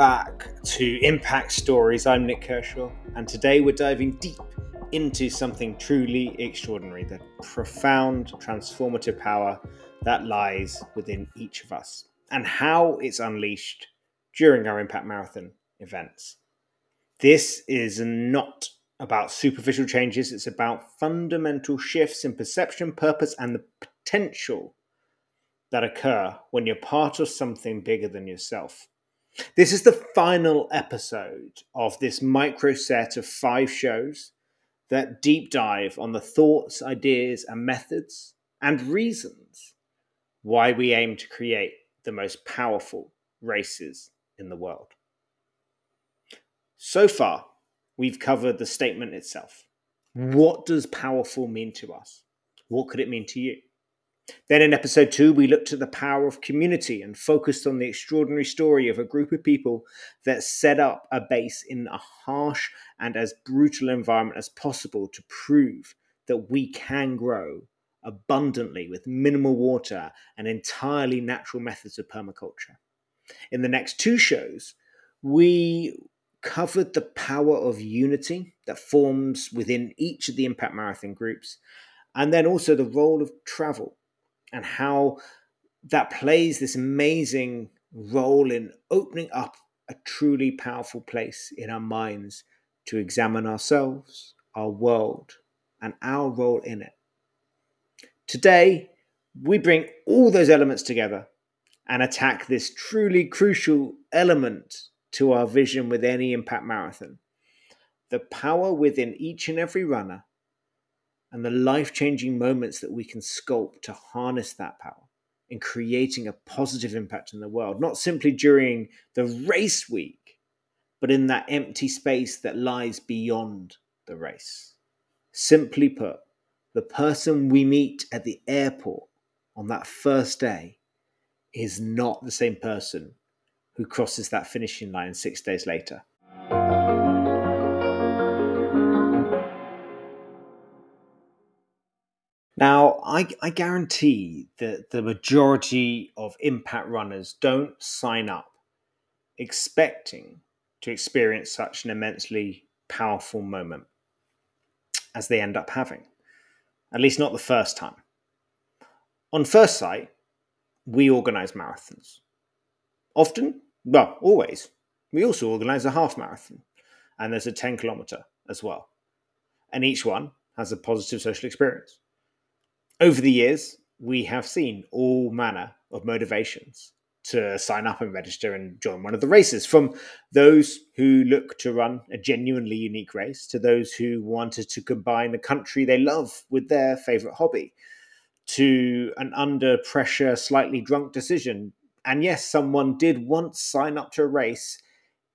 back to Impact Stories. I'm Nick Kershaw, and today we're diving deep into something truly extraordinary the profound, transformative power that lies within each of us, and how it's unleashed during our Impact Marathon events. This is not about superficial changes, it's about fundamental shifts in perception, purpose, and the potential that occur when you're part of something bigger than yourself. This is the final episode of this micro set of five shows that deep dive on the thoughts, ideas, and methods and reasons why we aim to create the most powerful races in the world. So far, we've covered the statement itself. What does powerful mean to us? What could it mean to you? Then in episode two, we looked at the power of community and focused on the extraordinary story of a group of people that set up a base in a harsh and as brutal environment as possible to prove that we can grow abundantly with minimal water and entirely natural methods of permaculture. In the next two shows, we covered the power of unity that forms within each of the Impact Marathon groups, and then also the role of travel and how that plays this amazing role in opening up a truly powerful place in our minds to examine ourselves, our world, and our role in it. Today, we bring all those elements together and attack this truly crucial element to our vision with any impact marathon the power within each and every runner and the life changing moments that we can sculpt to harness that power in creating a positive impact in the world, not simply during the race week, but in that empty space that lies beyond the race. Simply put, the person we meet at the airport on that first day is not the same person who crosses that finishing line six days later. Now, I, I guarantee that the majority of impact runners don't sign up expecting to experience such an immensely powerful moment as they end up having, at least not the first time. On first sight, we organize marathons. Often, well, always. We also organize a half marathon, and there's a 10 kilometer as well. And each one has a positive social experience. Over the years, we have seen all manner of motivations to sign up and register and join one of the races from those who look to run a genuinely unique race to those who wanted to combine the country they love with their favorite hobby to an under pressure, slightly drunk decision. And yes, someone did once sign up to a race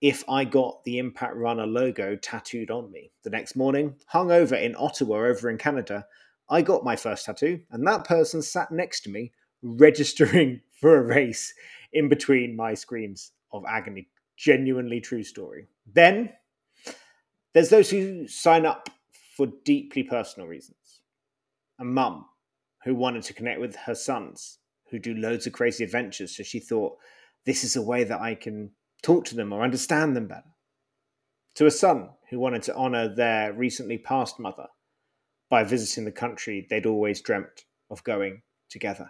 if I got the Impact Runner logo tattooed on me. The next morning, hung over in Ottawa, over in Canada, I got my first tattoo, and that person sat next to me registering for a race in between my screams of agony. Genuinely true story. Then there's those who sign up for deeply personal reasons. A mum who wanted to connect with her sons who do loads of crazy adventures, so she thought, this is a way that I can talk to them or understand them better. To a son who wanted to honor their recently passed mother by visiting the country they'd always dreamt of going together.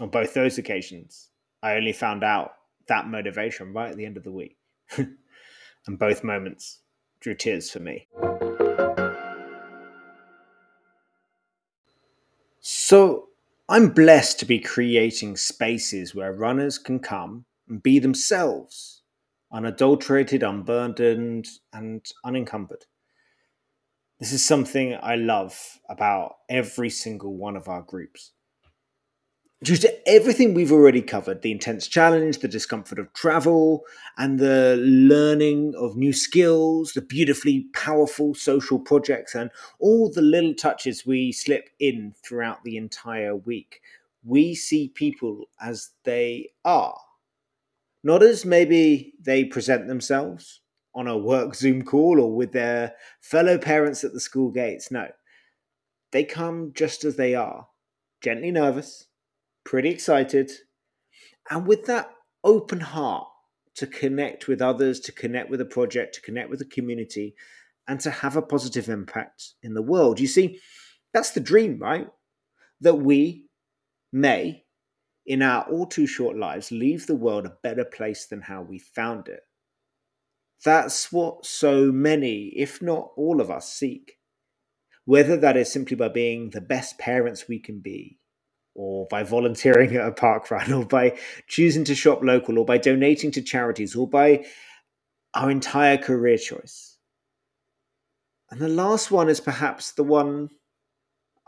On both those occasions, I only found out that motivation right at the end of the week. and both moments drew tears for me. So, I'm blessed to be creating spaces where runners can come and be themselves, unadulterated, unburdened, and unencumbered. This is something I love about every single one of our groups. Due to everything we've already covered the intense challenge, the discomfort of travel, and the learning of new skills, the beautifully powerful social projects, and all the little touches we slip in throughout the entire week, we see people as they are. Not as maybe they present themselves, on a work Zoom call or with their fellow parents at the school gates. No, they come just as they are, gently nervous, pretty excited, and with that open heart to connect with others, to connect with a project, to connect with a community, and to have a positive impact in the world. You see, that's the dream, right? That we may, in our all too short lives, leave the world a better place than how we found it. That's what so many, if not all of us, seek. Whether that is simply by being the best parents we can be, or by volunteering at a park run, or by choosing to shop local, or by donating to charities, or by our entire career choice. And the last one is perhaps the one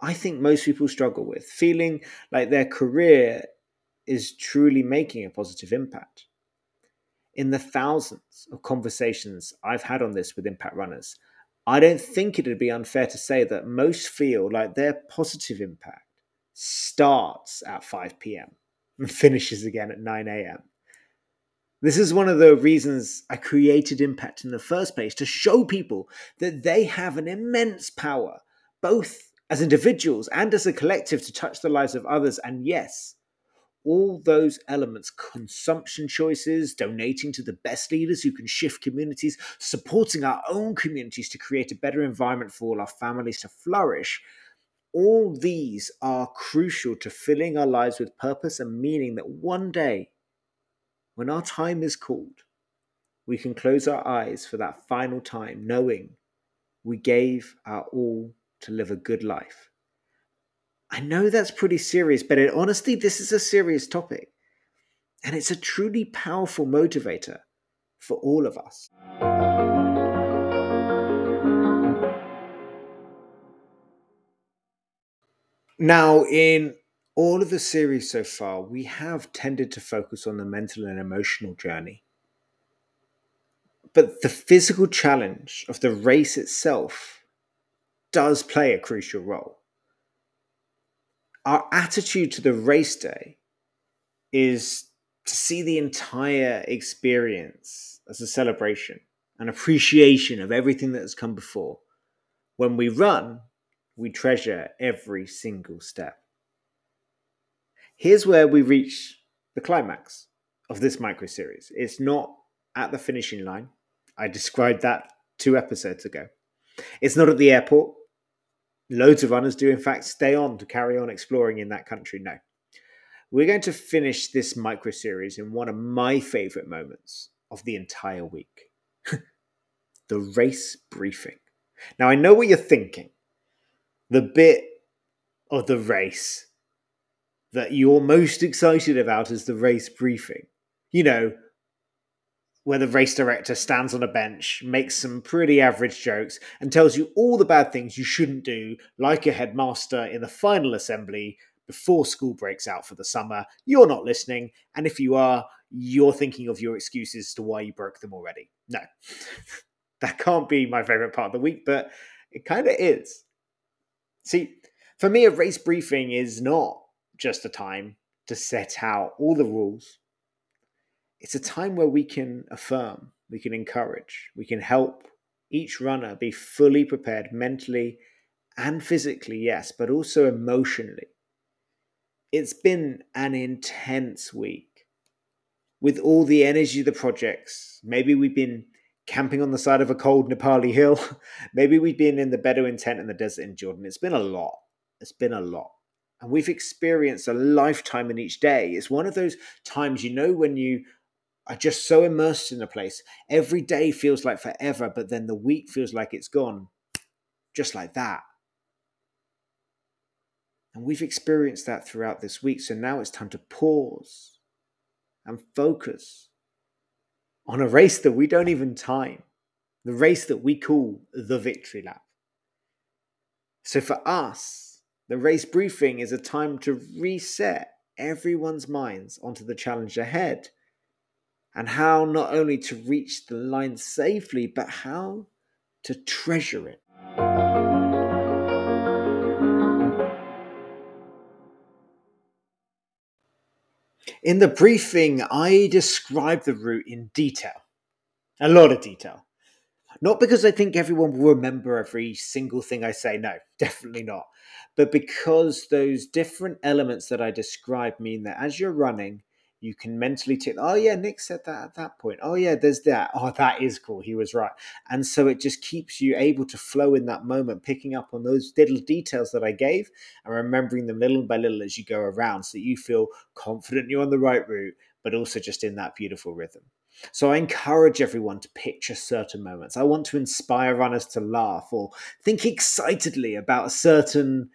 I think most people struggle with feeling like their career is truly making a positive impact. In the thousands of conversations I've had on this with impact runners, I don't think it would be unfair to say that most feel like their positive impact starts at 5 p.m. and finishes again at 9 a.m. This is one of the reasons I created Impact in the first place to show people that they have an immense power, both as individuals and as a collective, to touch the lives of others. And yes, all those elements consumption choices, donating to the best leaders who can shift communities, supporting our own communities to create a better environment for all our families to flourish all these are crucial to filling our lives with purpose and meaning that one day, when our time is called, we can close our eyes for that final time, knowing we gave our all to live a good life. I know that's pretty serious, but it, honestly, this is a serious topic. And it's a truly powerful motivator for all of us. Now, in all of the series so far, we have tended to focus on the mental and emotional journey. But the physical challenge of the race itself does play a crucial role. Our attitude to the race day is to see the entire experience as a celebration, an appreciation of everything that has come before. When we run, we treasure every single step. Here's where we reach the climax of this micro series. It's not at the finishing line. I described that two episodes ago. It's not at the airport. Loads of runners do, in fact, stay on to carry on exploring in that country. No. We're going to finish this micro series in one of my favorite moments of the entire week the race briefing. Now, I know what you're thinking the bit of the race that you're most excited about is the race briefing. You know, where the race director stands on a bench, makes some pretty average jokes, and tells you all the bad things you shouldn't do, like a headmaster in the final assembly before school breaks out for the summer. You're not listening, and if you are, you're thinking of your excuses to why you broke them already. No, that can't be my favorite part of the week, but it kind of is. See, for me, a race briefing is not just a time to set out all the rules. It's a time where we can affirm, we can encourage, we can help each runner be fully prepared mentally and physically, yes, but also emotionally. It's been an intense week with all the energy of the projects. Maybe we've been camping on the side of a cold Nepali hill. Maybe we've been in the Bedouin tent in the desert in Jordan. It's been a lot. It's been a lot. And we've experienced a lifetime in each day. It's one of those times, you know, when you are just so immersed in the place. Every day feels like forever, but then the week feels like it's gone. Just like that. And we've experienced that throughout this week. So now it's time to pause and focus on a race that we don't even time, the race that we call the victory lap. So for us, the race briefing is a time to reset everyone's minds onto the challenge ahead and how not only to reach the line safely, but how to treasure it. In the briefing, I described the route in detail, a lot of detail. Not because I think everyone will remember every single thing I say, no, definitely not. But because those different elements that I describe mean that as you're running, you can mentally tick, oh yeah, Nick said that at that point. Oh yeah, there's that. Oh, that is cool. He was right. And so it just keeps you able to flow in that moment, picking up on those little details that I gave and remembering them little by little as you go around so that you feel confident you're on the right route, but also just in that beautiful rhythm. So I encourage everyone to picture certain moments. I want to inspire runners to laugh or think excitedly about a certain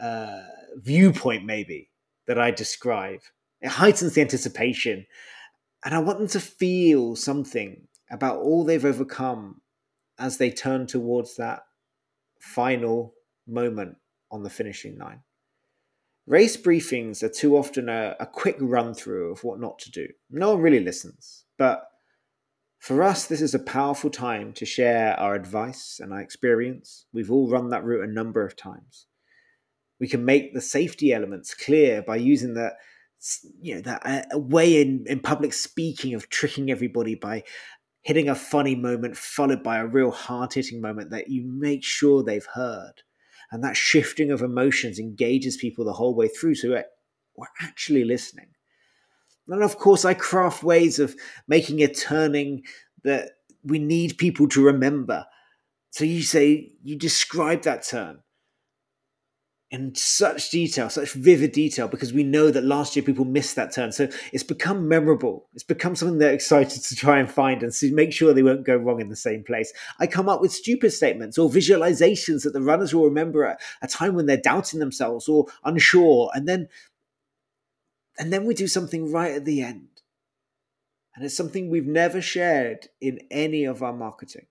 uh, viewpoint, maybe that I describe. It heightens the anticipation. And I want them to feel something about all they've overcome as they turn towards that final moment on the finishing line. Race briefings are too often a, a quick run through of what not to do. No one really listens. But for us, this is a powerful time to share our advice and our experience. We've all run that route a number of times. We can make the safety elements clear by using that you know that uh, way in, in public speaking of tricking everybody by hitting a funny moment followed by a real hard hitting moment that you make sure they've heard. And that shifting of emotions engages people the whole way through so we're actually listening. And of course i craft ways of making a turning that we need people to remember. So you say you describe that turn in such detail, such vivid detail, because we know that last year people missed that turn. So it's become memorable. It's become something they're excited to try and find and to make sure they won't go wrong in the same place. I come up with stupid statements or visualizations that the runners will remember at a time when they're doubting themselves or unsure. And then and then we do something right at the end. And it's something we've never shared in any of our marketing.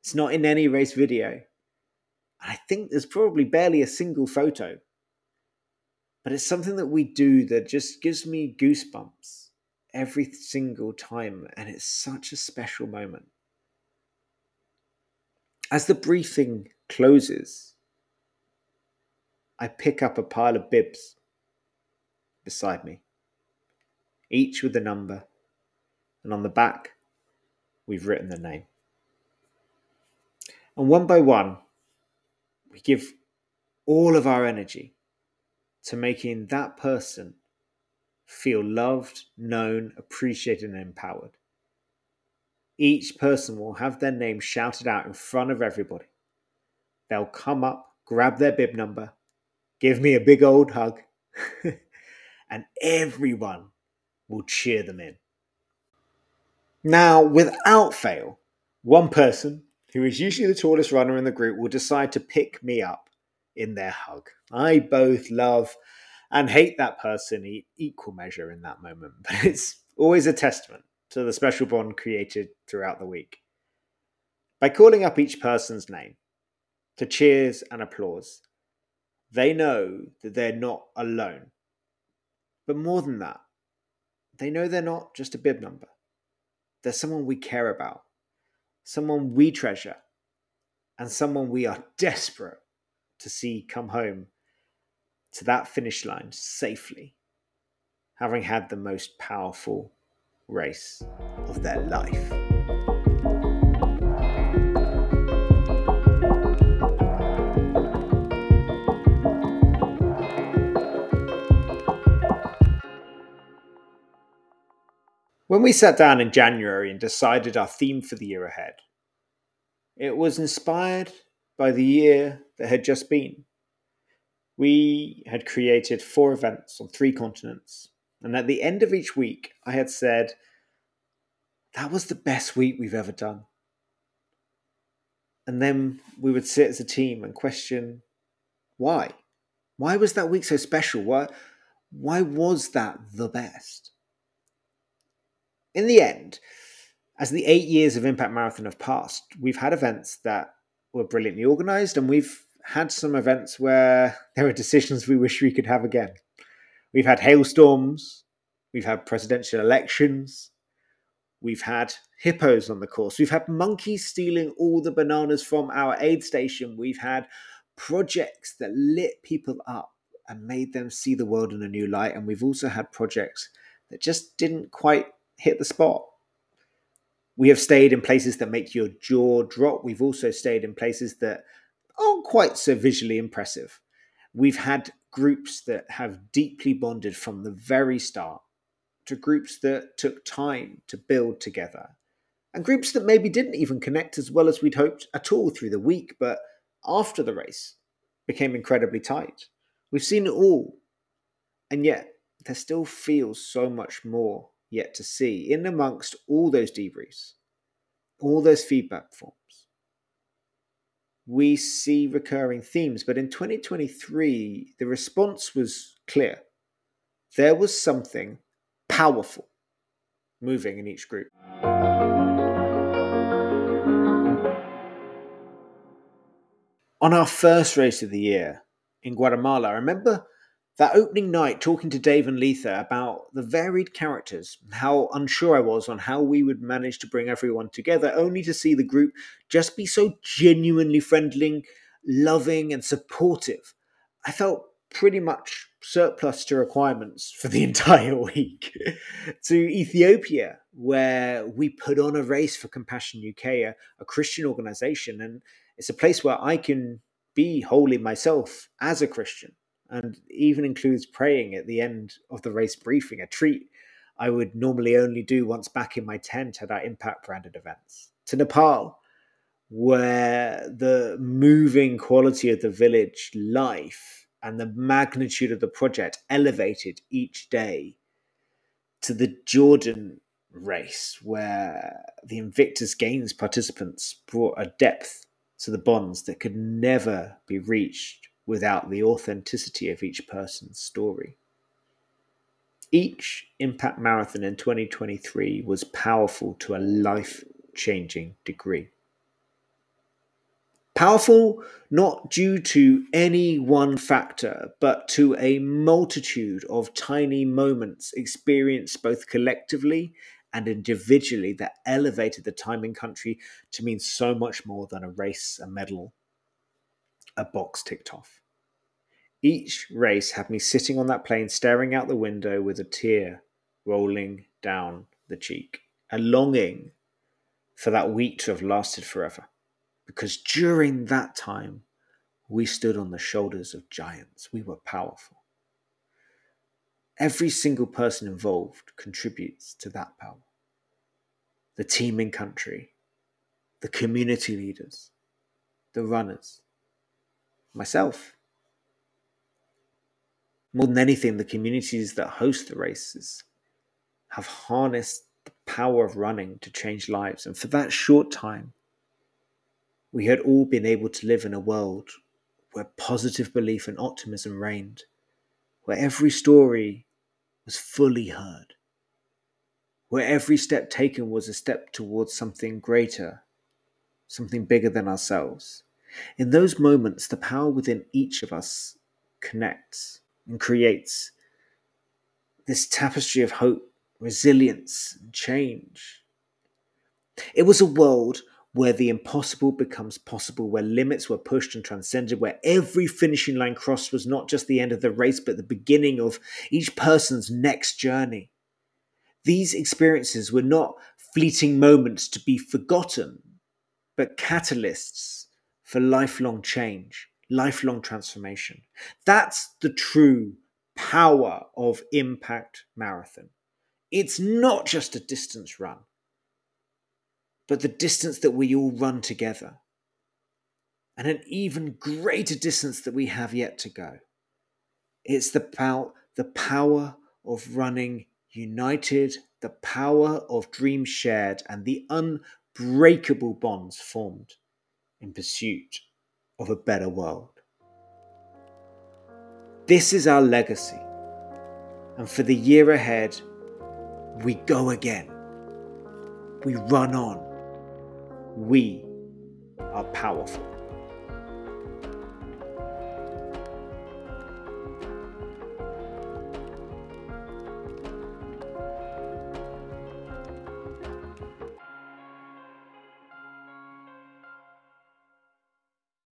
It's not in any race video. I think there's probably barely a single photo. But it's something that we do that just gives me goosebumps every single time. And it's such a special moment. As the briefing closes, I pick up a pile of bibs beside me, each with a number, and on the back, we've written the name. And one by one, we give all of our energy to making that person feel loved, known, appreciated, and empowered. Each person will have their name shouted out in front of everybody. They'll come up, grab their bib number, give me a big old hug, and everyone will cheer them in. Now, without fail, one person who is usually the tallest runner in the group, will decide to pick me up in their hug. I both love and hate that person in equal measure in that moment, but it's always a testament to the special bond created throughout the week. By calling up each person's name to cheers and applause, they know that they're not alone. But more than that, they know they're not just a bib number. They're someone we care about someone we treasure, and someone we are desperate to see come home to that finish line safely, having had the most powerful race of their life. When we sat down in January and decided our theme for the year ahead, it was inspired by the year that had just been. We had created four events on three continents, and at the end of each week, I had said, That was the best week we've ever done. And then we would sit as a team and question why? Why was that week so special? Why, why was that the best? In the end, as the eight years of Impact Marathon have passed, we've had events that were brilliantly organized, and we've had some events where there are decisions we wish we could have again. We've had hailstorms, we've had presidential elections, we've had hippos on the course, we've had monkeys stealing all the bananas from our aid station, we've had projects that lit people up and made them see the world in a new light, and we've also had projects that just didn't quite hit the spot. We have stayed in places that make your jaw drop. We've also stayed in places that aren't quite so visually impressive. We've had groups that have deeply bonded from the very start to groups that took time to build together, and groups that maybe didn't even connect as well as we'd hoped at all through the week, but after the race became incredibly tight. We've seen it all, and yet there still feels so much more yet to see in amongst all those debriefs, all those feedback forms. We see recurring themes, but in 2023, the response was clear. There was something powerful moving in each group. On our first race of the year in Guatemala, I remember that opening night talking to Dave and Letha about the varied characters how unsure I was on how we would manage to bring everyone together, only to see the group just be so genuinely friendly, loving, and supportive. I felt pretty much surplus to requirements for the entire week. to Ethiopia, where we put on a race for Compassion UK, a, a Christian organization, and it's a place where I can be wholly myself as a Christian, and even includes praying at the end of the race briefing, a treat I would normally only do once back in my tent at our impact branded events. To Nepal, where the moving quality of the village life and the magnitude of the project elevated each day to the Jordan race, where the Invictus Games participants brought a depth to the bonds that could never be reached without the authenticity of each person's story. Each Impact Marathon in 2023 was powerful to a life changing degree. Powerful not due to any one factor, but to a multitude of tiny moments experienced both collectively and individually that elevated the time in country to mean so much more than a race, a medal, a box ticked off. Each race had me sitting on that plane staring out the window with a tear rolling down the cheek, a longing for that week to have lasted forever because during that time, we stood on the shoulders of giants. We were powerful. Every single person involved contributes to that power. The team in country, the community leaders, the runners, myself. More than anything, the communities that host the races have harnessed the power of running to change lives. And for that short time, we had all been able to live in a world where positive belief and optimism reigned, where every story was fully heard, where every step taken was a step towards something greater, something bigger than ourselves. In those moments, the power within each of us connects and creates this tapestry of hope, resilience, and change. It was a world where the impossible becomes possible, where limits were pushed and transcended, where every finishing line crossed was not just the end of the race, but the beginning of each person's next journey. These experiences were not fleeting moments to be forgotten, but catalysts for lifelong change, lifelong transformation. That's the true power of Impact Marathon. It's not just a distance run but the distance that we all run together, and an even greater distance that we have yet to go. It's the, pow- the power of running united, the power of dreams shared, and the unbreakable bonds formed in pursuit of a better world. This is our legacy. And for the year ahead, we go again. We run on we are powerful.